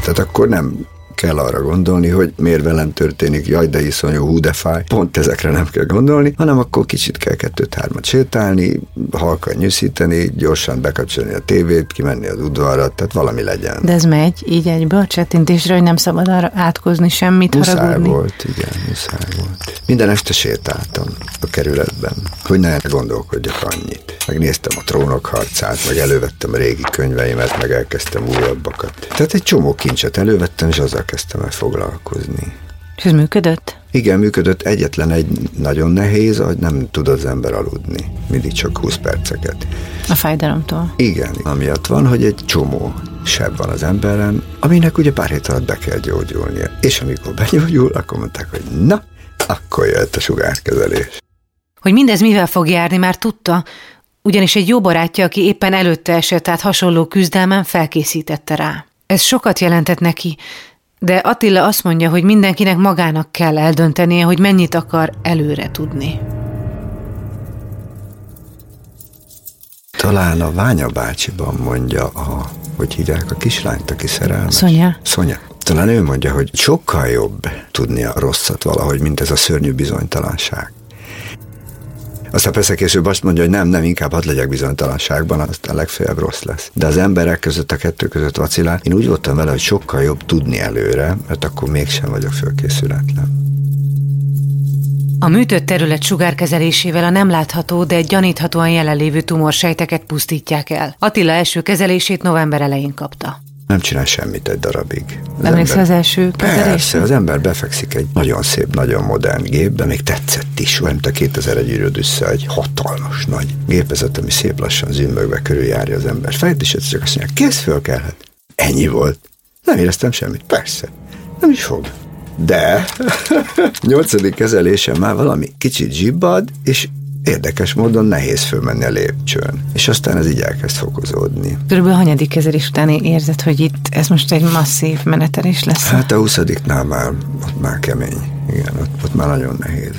Tehát akkor nem kell arra gondolni, hogy miért velem történik, jaj, de iszonyú, hú, de fáj. Pont ezekre nem kell gondolni, hanem akkor kicsit kell kettőt-hármat sétálni, halkan nyűszíteni, gyorsan bekapcsolni a tévét, kimenni az udvarra, tehát valami legyen. De ez megy így egyből csettintésre, hogy nem szabad arra átkozni semmit, muszáj haragudni? volt, igen, muszáj volt. Minden este sétáltam a kerületben, hogy ne gondolkodjak annyit. Megnéztem a trónok harcát, meg elővettem a régi könyveimet, meg elkezdtem újabbakat. Tehát egy csomó kincset elővettem, és azzal elkezdtem el foglalkozni. És ez működött? Igen, működött. Egyetlen egy nagyon nehéz, hogy nem tud az ember aludni. Mindig csak 20 perceket. A fájdalomtól? Igen, amiatt van, hogy egy csomó seb van az emberen, aminek ugye pár hét alatt be kell gyógyulnia. És amikor begyógyul, akkor mondták, hogy na, akkor jött a sugárkezelés. Hogy mindez mivel fog járni, már tudta, ugyanis egy jó barátja, aki éppen előtte esett át hasonló küzdelmen, felkészítette rá. Ez sokat jelentett neki, de Attila azt mondja, hogy mindenkinek magának kell eldöntenie, hogy mennyit akar előre tudni. Talán a Ványa bácsiban mondja, a, hogy hívják a kislányt, aki szerelmes. Szonya. Szonya. Talán ő mondja, hogy sokkal jobb tudni a rosszat valahogy, mint ez a szörnyű bizonytalanság. Aztán persze később azt mondja, hogy nem, nem, inkább hadd legyek bizonytalanságban, aztán legfeljebb rossz lesz. De az emberek között, a kettő között vacilál, én úgy voltam vele, hogy sokkal jobb tudni előre, mert akkor mégsem vagyok fölkészületlen. A műtött terület sugárkezelésével a nem látható, de gyaníthatóan jelenlévő tumorsejteket pusztítják el. Attila első kezelését november elején kapta. Nem csinál semmit egy darabig. Az Emlékszel az első kezelésre? Persze, az ember befekszik egy nagyon szép, nagyon modern gépbe, még tetszett is, olyan, mint a 2001 írőd össze egy hatalmas nagy gépezet, ami szép lassan zümbögve körüljárja az ember fejt, és csak azt mondja, kész föl kellhet. Ennyi volt. Nem éreztem semmit, persze. Nem is fog. De nyolcadik kezelésen már valami kicsit zsibbad, és érdekes módon nehéz fölmenni a lépcsőn. És aztán ez így elkezd fokozódni. Körülbelül hanyadik kezelés után érzed, hogy itt ez most egy masszív menetelés lesz? Hát a huszadiknál már, ott már kemény. Igen, ott, ott már nagyon nehéz.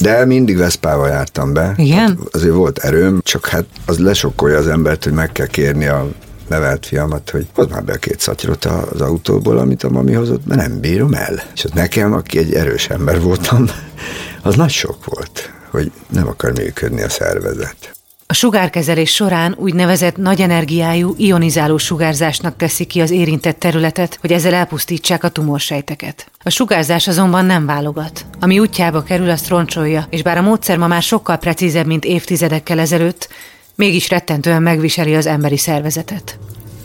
De mindig Veszpával jártam be. Igen? Azért volt erőm, csak hát az lesokkolja az embert, hogy meg kell kérni a nevelt fiamat, hogy hozd már be a két szatyrot az autóból, amit a mami hozott, mert nem bírom el. És ott nekem, aki egy erős ember voltam, az nagy sok volt, hogy nem akar működni a szervezet. A sugárkezelés során úgynevezett nagy energiájú ionizáló sugárzásnak teszi ki az érintett területet, hogy ezzel elpusztítsák a tumorsejteket. A sugárzás azonban nem válogat. Ami útjába kerül, azt roncsolja, és bár a módszer ma már sokkal precízebb, mint évtizedekkel ezelőtt, mégis rettentően megviseli az emberi szervezetet.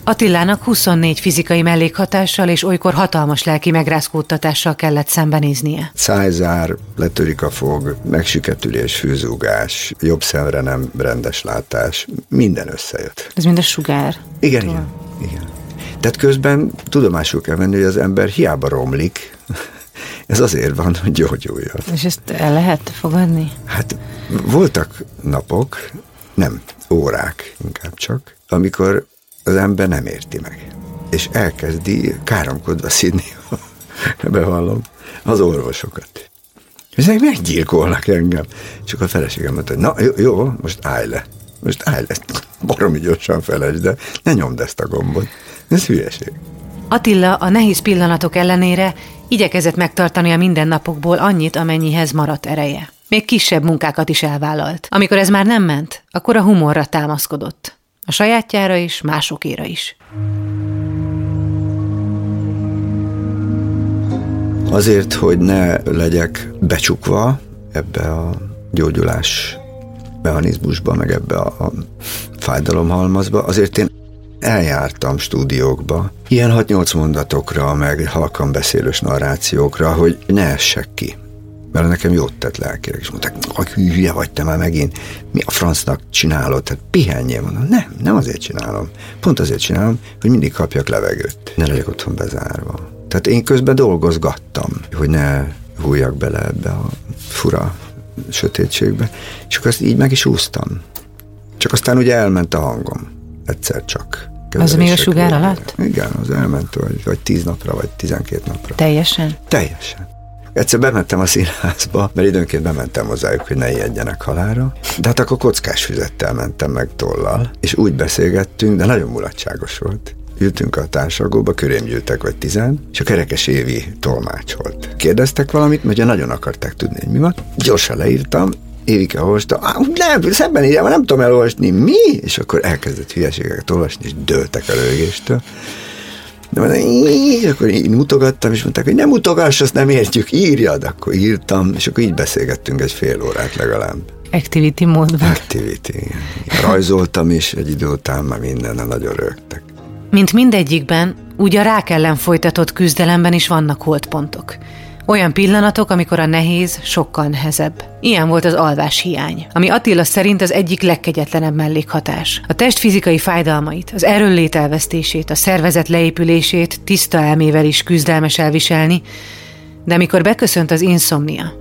Attilának 24 fizikai mellékhatással és olykor hatalmas lelki megrázkódtatással kellett szembenéznie. Szájzár, letörik a fog, megsüketülés, fűzúgás, jobb szemre nem rendes látás, minden összejött. Ez mind a sugár. Igen, igen, igen. Tehát közben tudomásul kell venni, hogy az ember hiába romlik, ez azért van, hogy gyógyuljon. És ezt el lehet fogadni? Hát voltak napok, nem, órák inkább csak, amikor az ember nem érti meg. És elkezdi káromkodva színi, bevallom, az orvosokat. És ezek meggyilkolnak engem. Akkor a feleségem mondta, na jó, jó, most állj le. Most állj le. Baromi gyorsan felejtsd, de ne nyomd ezt a gombot. Ez hülyeség. Attila a nehéz pillanatok ellenére igyekezett megtartani a mindennapokból annyit, amennyihez maradt ereje. Még kisebb munkákat is elvállalt. Amikor ez már nem ment, akkor a humorra támaszkodott. A sajátjára is, másokéra is. Azért, hogy ne legyek becsukva ebbe a gyógyulás mechanizmusba, meg ebbe a fájdalomhalmazba, azért én eljártam stúdiókba, ilyen 6-8 mondatokra, meg halkan beszélős narrációkra, hogy ne essek ki mert nekem jót tett lelkileg, és mondták, hogy hülye vagy te már megint, mi a francnak csinálod, tehát pihenjél, mondom, nem, nem azért csinálom, pont azért csinálom, hogy mindig kapjak levegőt, ne legyek otthon bezárva. Tehát én közben dolgozgattam, hogy ne hújjak bele ebbe a fura sötétségbe, és akkor ezt így meg is úsztam. Csak aztán ugye elment a hangom, egyszer csak. Az még a sugár alatt? Igen, az elment, vagy, vagy tíz napra, vagy tizenkét napra. Teljesen? Teljesen. Egyszer bementem a színházba, mert időnként bementem hozzájuk, hogy ne ijedjenek halára. De hát akkor kockás füzettel mentem meg tollal, és úgy beszélgettünk, de nagyon mulatságos volt. Ültünk a társalgóba, körém gyűltek vagy tizen, és a kerekes évi tolmácsolt. Kérdeztek valamit, mert nagyon akarták tudni, hogy mi van. Gyorsan leírtam, Évike olvasta, nem, szemben írja, nem tudom elolvasni, mi? És akkor elkezdett hülyeségeket olvasni, és dőltek a rögéstől. De akkor így mutogattam, és mondták, hogy nem mutogass, azt nem értjük, írjad. Akkor írtam, és akkor így beszélgettünk egy fél órát legalább. Activity módban. Activity. Rajzoltam is, egy idő után már minden nagyon rögtek. Mint mindegyikben, úgy a rák ellen folytatott küzdelemben is vannak holdpontok. Olyan pillanatok, amikor a nehéz sokkal nehezebb. Ilyen volt az alvás hiány, ami Attila szerint az egyik legkegyetlenebb mellékhatás. A test fizikai fájdalmait, az erőllét elvesztését, a szervezet leépülését tiszta elmével is küzdelmes elviselni, de amikor beköszönt az inszomnia,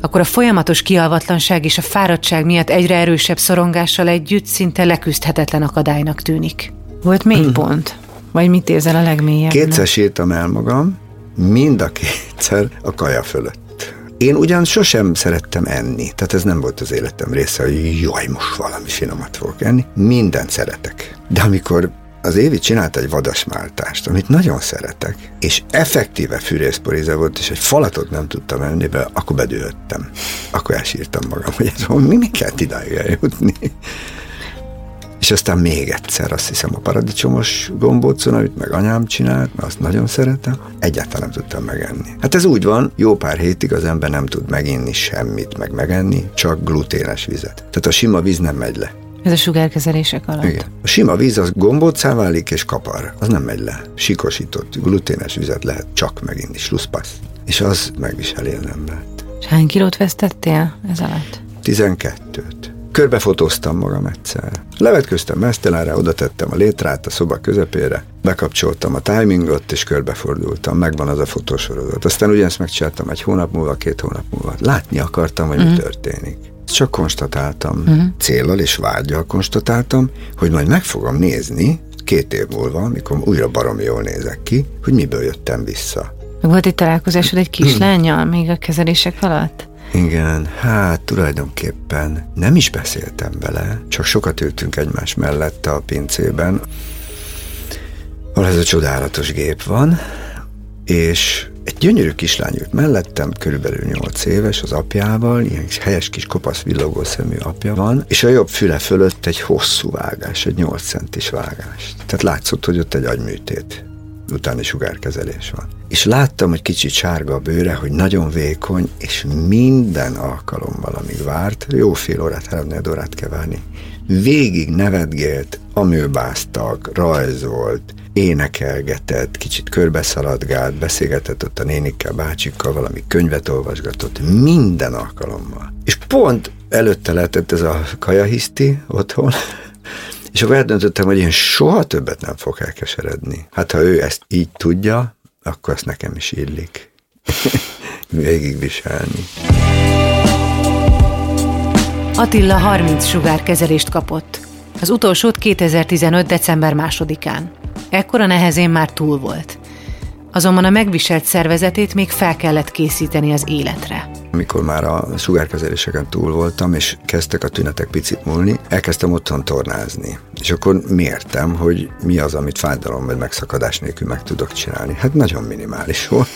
akkor a folyamatos kialvatlanság és a fáradtság miatt egyre erősebb szorongással együtt szinte leküzdhetetlen akadálynak tűnik. Volt még pont? Vagy mit érzel a legmélyebben? Kétszer sírtam el magam, mind a kétszer a kaja fölött. Én ugyan sosem szerettem enni, tehát ez nem volt az életem része, hogy jaj, most valami finomat fogok enni. Mindent szeretek. De amikor az Évi csinált egy vadasmáltást, amit nagyon szeretek, és effektíve fűrészporíze volt, és egy falatot nem tudtam enni be, akkor bedőltem. Akkor elsírtam magam, hogy ez mi, mi kell idáig eljutni. Aztán még egyszer azt hiszem a paradicsomos gombócon, amit meg anyám csinált, mert azt nagyon szeretem, egyáltalán nem tudtam megenni. Hát ez úgy van, jó pár hétig az ember nem tud meginni semmit, meg megenni, csak gluténes vizet. Tehát a sima víz nem megy le. Ez a sugárkezelések alatt? Igen. A sima víz az gombócá válik és kapar, az nem megy le. Sikosított gluténes vizet lehet csak meginni, slusszpassz. És az megviseli az embert. És hány kilót vesztettél ez alatt? 12-t. Körbefotóztam magam egyszer. Levetköztem mesztelenre, oda tettem a létrát a szoba közepére, bekapcsoltam a timingot, és körbefordultam. Megvan az a fotósorozat. Aztán ugyanezt megcsináltam egy hónap múlva, két hónap múlva. Látni akartam, hogy mm. mi Mhm. történik. Csak konstatáltam, Mhm. célral és vágyal konstatáltam, hogy majd meg fogom nézni két év múlva, amikor újra baromi jól nézek ki, hogy miből jöttem vissza. Volt egy találkozásod egy kislányjal még a kezelések alatt? Igen, hát tulajdonképpen nem is beszéltem vele, csak sokat ültünk egymás mellett a pincében, ahol ez a csodálatos gép van, és egy gyönyörű kislány ült mellettem, körülbelül 8 éves, az apjával, ilyen kis helyes kis kopasz villogó szemű apja van, és a jobb füle fölött egy hosszú vágás, egy 8 centis vágás. Tehát látszott, hogy ott egy agyműtét utáni sugárkezelés van. És láttam, hogy kicsit sárga a bőre, hogy nagyon vékony, és minden alkalommal, amíg várt, jó fél órát, három órát kell várni, végig nevetgélt, amőbáztak, rajzolt, énekelgetett, kicsit körbeszaladgált, beszélgetett ott a nénikkel, bácsikkal, valami könyvet olvasgatott, minden alkalommal. És pont előtte lehetett ez a kajahiszti otthon, és akkor eldöntöttem, hogy én soha többet nem fogok elkeseredni. Hát ha ő ezt így tudja, akkor ezt nekem is illik. Végigviselni. Attila 30 sugárkezelést kapott. Az utolsót 2015. december másodikán. Ekkora nehezén már túl volt. Azonban a megviselt szervezetét még fel kellett készíteni az életre. Amikor már a sugárkezeléseken túl voltam, és kezdtek a tünetek picit múlni, elkezdtem otthon tornázni. És akkor mértem, hogy mi az, amit fájdalom vagy megszakadás nélkül meg tudok csinálni. Hát nagyon minimális volt.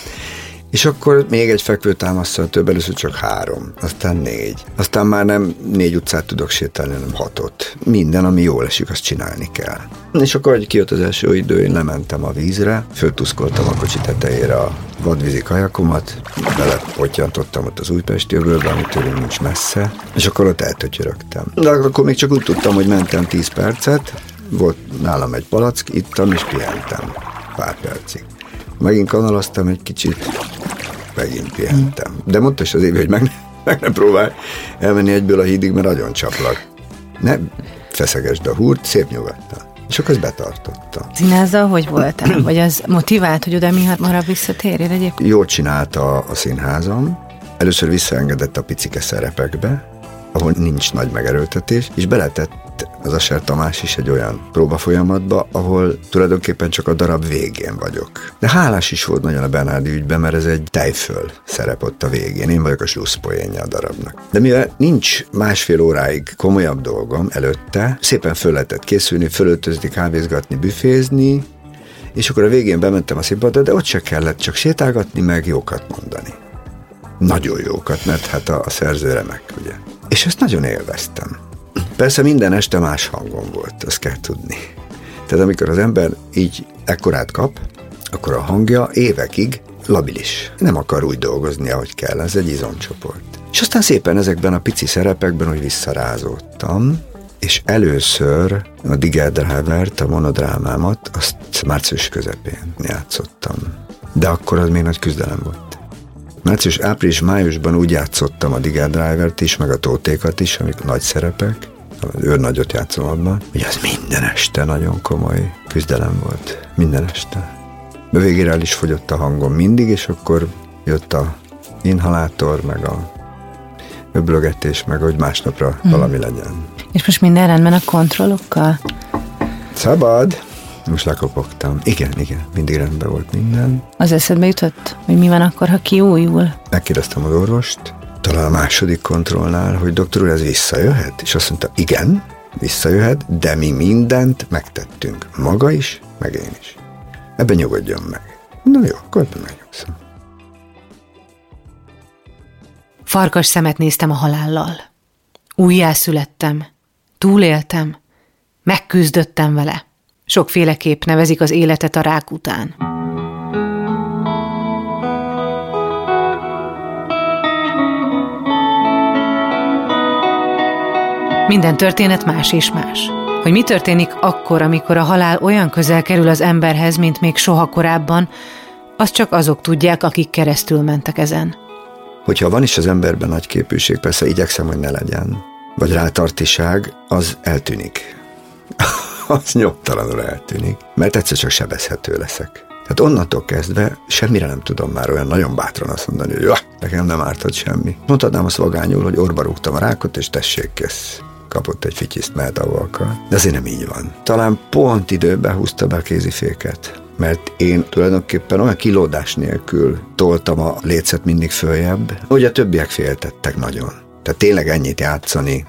És akkor még egy fekvőtámasztal több, először csak három, aztán négy. Aztán már nem négy utcát tudok sétálni, hanem hatot. Minden, ami jól esik, azt csinálni kell. És akkor, hogy kijött az első idő, én lementem a vízre, föltuszkoltam a kocsi tetejére a vadvízi kajakomat, belepotyantottam ott az újpesti öbölbe, ami tőlünk nincs messze, és akkor ott eltötyörögtem. De akkor még csak úgy tudtam, hogy mentem 10 percet, volt nálam egy palack, ittam és pihentem pár percig. Megint kanalaztam egy kicsit, megint pihentem. De mondta is az évi, hogy meg ne, meg ne próbálj elmenni egyből a hídig, mert nagyon csaplak. Ne feszegesd a húrt, szép nyugodtan. És akkor ezt betartottam. Színázzal hogy voltál? Vagy az motivált, hogy oda mi hamarabb visszatérjél egyébként? Jól csinálta a színházam. Először visszaengedett a picike szerepekbe, ahol nincs nagy megerőltetés, és beletett az Aser Tamás is egy olyan próbafolyamatba, ahol tulajdonképpen csak a darab végén vagyok. De hálás is volt nagyon a Bernárdi ügyben, mert ez egy tejföl szerep ott a végén. Én vagyok a slusszpoénja a darabnak. De mivel nincs másfél óráig komolyabb dolgom előtte, szépen föl lehetett készülni, fölöltözni, kávézgatni, büfézni, és akkor a végén bementem a színpadra, de ott se kellett csak sétálgatni, meg jókat mondani. Nagyon jókat, mert hát a, a szerző remek, ugye. És ezt nagyon élveztem. Persze minden este más hangom volt, azt kell tudni. Tehát amikor az ember így ekkorát kap, akkor a hangja évekig labilis. Nem akar úgy dolgozni, ahogy kell, ez egy izomcsoport. És aztán szépen ezekben a pici szerepekben, hogy visszarázódtam, és először a Digger Drivert, a monodrámámat, azt március közepén játszottam. De akkor az még nagy küzdelem volt. Március, április, májusban úgy játszottam a Digger Drivert is, meg a Tótékat is, amik nagy szerepek, az őrnagyot játszom abban, hogy az minden este nagyon komoly küzdelem volt. Minden este. De végére el is fogyott a hangom mindig, és akkor jött a inhalátor, meg a öblögetés, meg hogy másnapra hmm. valami legyen. És most minden rendben a kontrollokkal? Szabad. Most lekopogtam. Igen, igen, mindig rendben volt minden. Az eszedbe jutott, hogy mi van akkor, ha kiújul? Megkérdeztem az orvost, talán a második kontrollnál, hogy doktor úr, ez visszajöhet? És azt mondta, igen, visszajöhet, de mi mindent megtettünk. Maga is, meg én is. Ebben nyugodjon meg. Na jó, akkor ebben megnyugszom. Farkas szemet néztem a halállal. Újjászülettem, túléltem, megküzdöttem vele. Sokféleképp nevezik az életet a rák után. Minden történet más és más. Hogy mi történik akkor, amikor a halál olyan közel kerül az emberhez, mint még soha korábban, azt csak azok tudják, akik keresztül mentek ezen. Hogyha van is az emberben nagy képűség, persze igyekszem, hogy ne legyen, vagy rátartiság, az eltűnik. Az nyomtalanul eltűnik, mert egyszer csak sebezhető leszek. Tehát onnantól kezdve semmire nem tudom már olyan nagyon bátran azt mondani, hogy Jaj, nekem nem ártott semmi. Mondhatnám azt vagányul, hogy orba rúgtam a rákot, és tessék, kész kapott egy fityiszt, mehet ahol De azért nem így van. Talán pont időben húzta be a kéziféket mert én tulajdonképpen olyan kilódás nélkül toltam a lécet mindig följebb, hogy a többiek féltettek nagyon. Tehát tényleg ennyit játszani,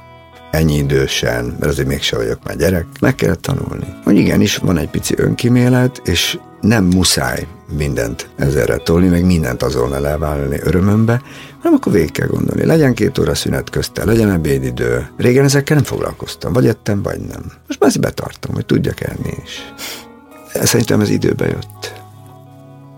ennyi idősen, mert azért mégse vagyok már gyerek, meg kellett tanulni. Hogy igenis van egy pici önkimélet, és nem muszáj mindent ezerre tolni, meg mindent azonnal elvállalni örömömbe, hanem akkor végig kell gondolni. Legyen két óra szünet közte, legyen ebédidő. Régen ezekkel nem foglalkoztam, vagy ettem, vagy nem. Most már ezt betartom, hogy tudjak enni is. Szerintem ez időbe jött.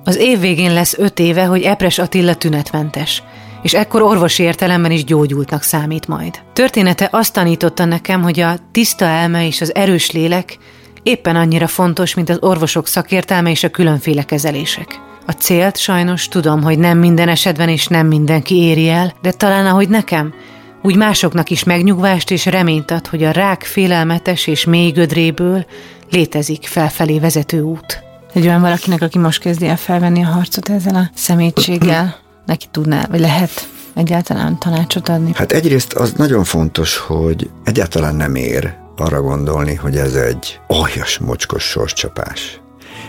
Az év végén lesz öt éve, hogy Epres Attila tünetmentes, és ekkor orvosi értelemben is gyógyultnak számít majd. Története azt tanította nekem, hogy a tiszta elme és az erős lélek éppen annyira fontos, mint az orvosok szakértelme és a különféle kezelések. A célt sajnos tudom, hogy nem minden esetben és nem mindenki éri el, de talán ahogy nekem, úgy másoknak is megnyugvást és reményt ad, hogy a rák félelmetes és mély gödréből létezik felfelé vezető út. Egy olyan valakinek, aki most kezdi el felvenni a harcot ezzel a szemétséggel, neki tudná, vagy lehet egyáltalán tanácsot adni? Hát egyrészt az nagyon fontos, hogy egyáltalán nem ér arra gondolni, hogy ez egy aljas, mocskos sorscsapás.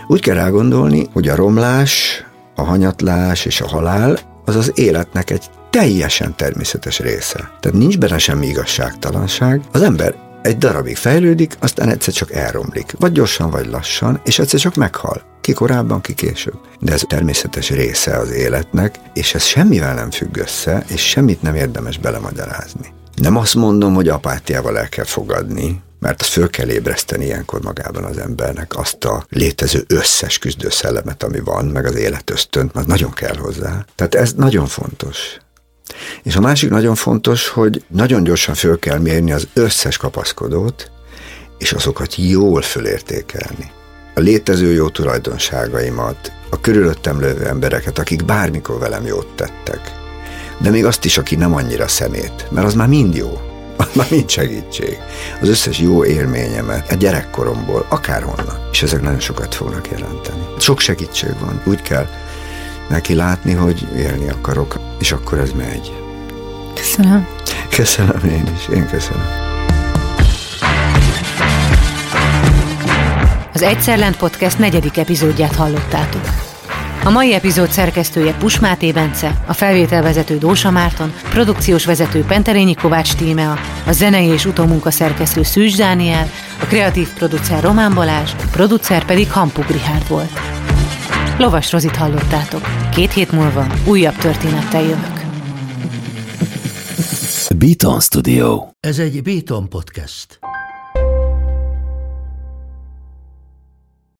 Úgy kell rágondolni, hogy a romlás, a hanyatlás és a halál az az életnek egy teljesen természetes része. Tehát nincs benne semmi igazságtalanság. Az ember egy darabig fejlődik, aztán egyszer csak elromlik. Vagy gyorsan, vagy lassan, és egyszer csak meghal. Ki korábban, ki később. De ez természetes része az életnek, és ez semmivel nem függ össze, és semmit nem érdemes belemagyarázni. Nem azt mondom, hogy apátiával el kell fogadni, mert föl kell ébreszteni ilyenkor magában az embernek azt a létező összes küzdőszellemet, ami van, meg az életösztönt, mert nagyon kell hozzá. Tehát ez nagyon fontos. És a másik nagyon fontos, hogy nagyon gyorsan föl kell mérni az összes kapaszkodót, és azokat jól fölértékelni. A létező jó tulajdonságaimat, a körülöttem lövő embereket, akik bármikor velem jót tettek. De még azt is, aki nem annyira szemét, mert az már mind jó, az már mind segítség. Az összes jó élményemet a gyerekkoromból, akárhonnan. És ezek nagyon sokat fognak jelenteni. Sok segítség van. Úgy kell neki látni, hogy élni akarok, és akkor ez megy. Köszönöm. Köszönöm én is, én köszönöm. Az Egyszer Lent Podcast negyedik epizódját hallottátok. A mai epizód szerkesztője Pusmáté Bence, a felvételvezető Dósa Márton, produkciós vezető Penterényi Kovács Tímea, a zenei és utómunka szerkesztő Szűcs Dániel, a kreatív producer Román Balázs, a producer pedig Hampuk Richard volt. Lovas Rozit hallottátok. Két hét múlva újabb történettel jövök. Beaton Studio. Ez egy Beaton podcast.